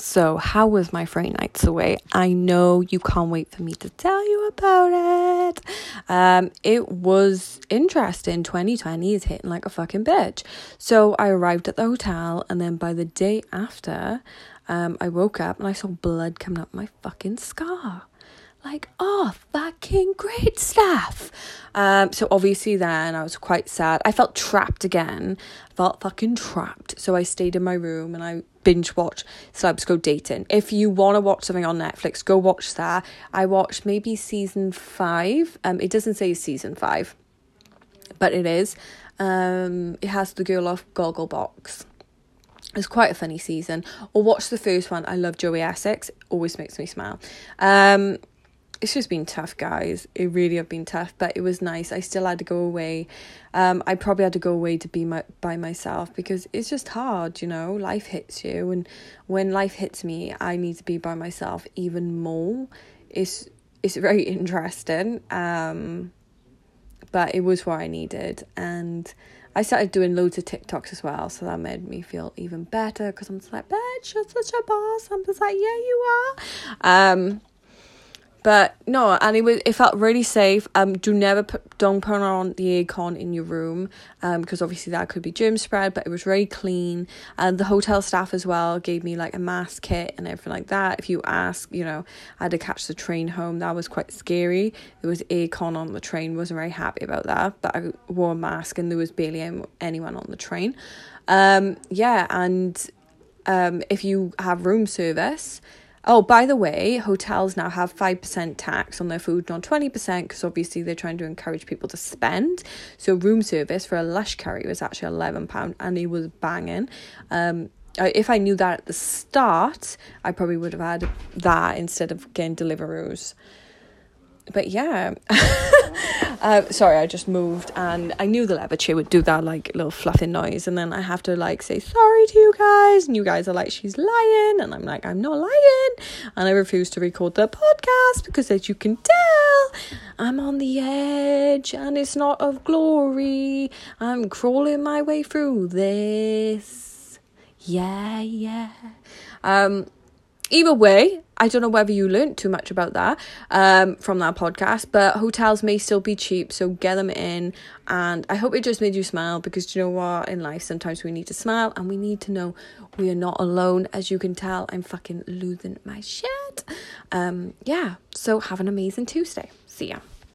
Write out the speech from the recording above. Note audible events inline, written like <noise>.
So, how was my three nights away? I know you can't wait for me to tell you about it. Um, it was interesting. 2020 is hitting like a fucking bitch. So, I arrived at the hotel, and then by the day after, um, I woke up and I saw blood coming up my fucking scar like, oh, fucking great stuff. Um, so obviously then I was quite sad. I felt trapped again. I felt fucking trapped. So I stayed in my room and I binge watched Celebs Go Dating. If you want to watch something on Netflix, go watch that. I watched maybe season five. Um, it doesn't say season five, but it is. Um, it has the girl off Gogglebox. It's quite a funny season. Or watch the first one. I love Joey Essex. Always makes me smile. Um, it's just been tough, guys. It really have been tough, but it was nice. I still had to go away. Um, I probably had to go away to be my by myself because it's just hard, you know. Life hits you, and when life hits me, I need to be by myself even more. It's it's very <laughs> interesting, um, but it was what I needed, and I started doing loads of TikToks as well, so that made me feel even better because I'm just like, bitch, you're such a boss. I'm just like, yeah, you are. Um, but no, and it was it felt really safe. Um, do never put don't put on the aircon in your room, um, because obviously that could be germ spread. But it was very clean, and the hotel staff as well gave me like a mask kit and everything like that. If you ask, you know, I had to catch the train home. That was quite scary. There was aircon on the train. wasn't very happy about that, but I wore a mask and there was barely anyone on the train. Um, yeah, and um, if you have room service Oh, by the way, hotels now have 5% tax on their food, not 20%, because obviously they're trying to encourage people to spend. So, room service for a lush curry was actually £11 and it was banging. Um, if I knew that at the start, I probably would have had that instead of getting Deliveroo's but yeah, <laughs> uh, sorry, I just moved and I knew the lever chair would do that like little fluffing noise, and then I have to like say sorry to you guys, and you guys are like, she's lying, and I'm like, I'm not lying, and I refuse to record the podcast because, as you can tell, I'm on the edge and it's not of glory. I'm crawling my way through this. Yeah, yeah. Um, either way, I don't know whether you learned too much about that um, from that podcast, but hotels may still be cheap, so get them in. And I hope it just made you smile because you know what? In life, sometimes we need to smile and we need to know we are not alone. As you can tell, I'm fucking losing my shit. Um, yeah, so have an amazing Tuesday. See ya.